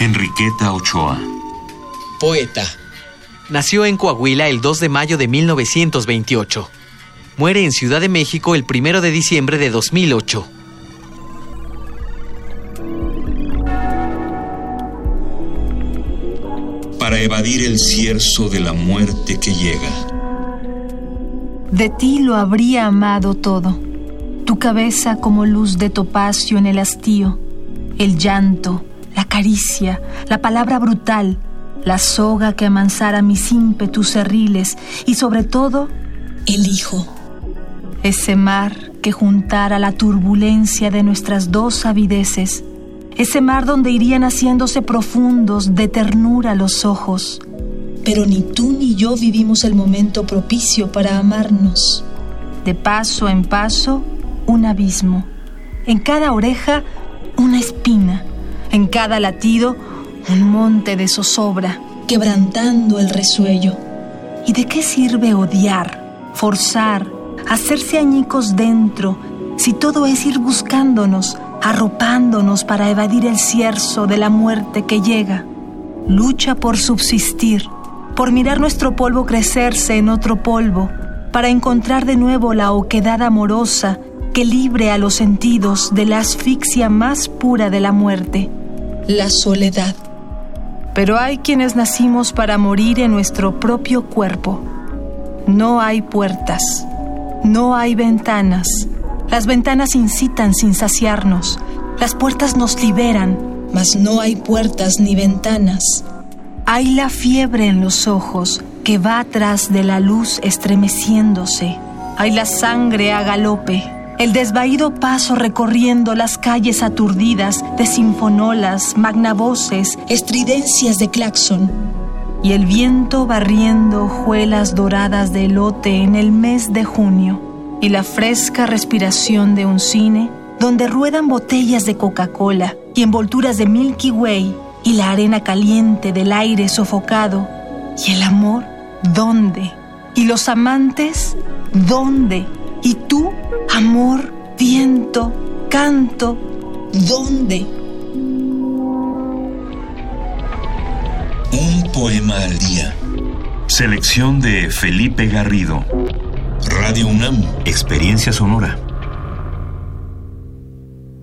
Enriqueta Ochoa. Poeta. Nació en Coahuila el 2 de mayo de 1928. Muere en Ciudad de México el 1 de diciembre de 2008. Para evadir el cierzo de la muerte que llega. De ti lo habría amado todo. Tu cabeza como luz de topacio en el hastío. El llanto, la caricia, la palabra brutal, la soga que amansara mis ímpetus cerriles y sobre todo el hijo. Ese mar que juntara la turbulencia de nuestras dos avideces, ese mar donde irían haciéndose profundos de ternura los ojos. Pero ni tú ni yo vivimos el momento propicio para amarnos. De paso en paso, un abismo. En cada oreja, una espina. En cada latido, un monte de zozobra, quebrantando el resuello. ¿Y de qué sirve odiar, forzar, hacerse añicos dentro, si todo es ir buscándonos, arropándonos para evadir el cierzo de la muerte que llega? Lucha por subsistir, por mirar nuestro polvo crecerse en otro polvo, para encontrar de nuevo la oquedad amorosa que libre a los sentidos de la asfixia más pura de la muerte, la soledad. Pero hay quienes nacimos para morir en nuestro propio cuerpo. No hay puertas, no hay ventanas. Las ventanas incitan sin saciarnos, las puertas nos liberan, mas no hay puertas ni ventanas. Hay la fiebre en los ojos que va atrás de la luz estremeciéndose. Hay la sangre a galope, el desvaído paso recorriendo las calles aturdidas de sinfonolas, magnavoces, estridencias de claxon. Y el viento barriendo hojuelas doradas de elote en el mes de junio. Y la fresca respiración de un cine donde ruedan botellas de Coca-Cola y envolturas de Milky Way y la arena caliente del aire sofocado. ¿Y el amor? ¿Dónde? ¿Y los amantes? ¿Dónde? ¿Y tú? Amor, viento, canto, ¿dónde? Un poema al día. Selección de Felipe Garrido. Radio UNAM. Experiencia sonora.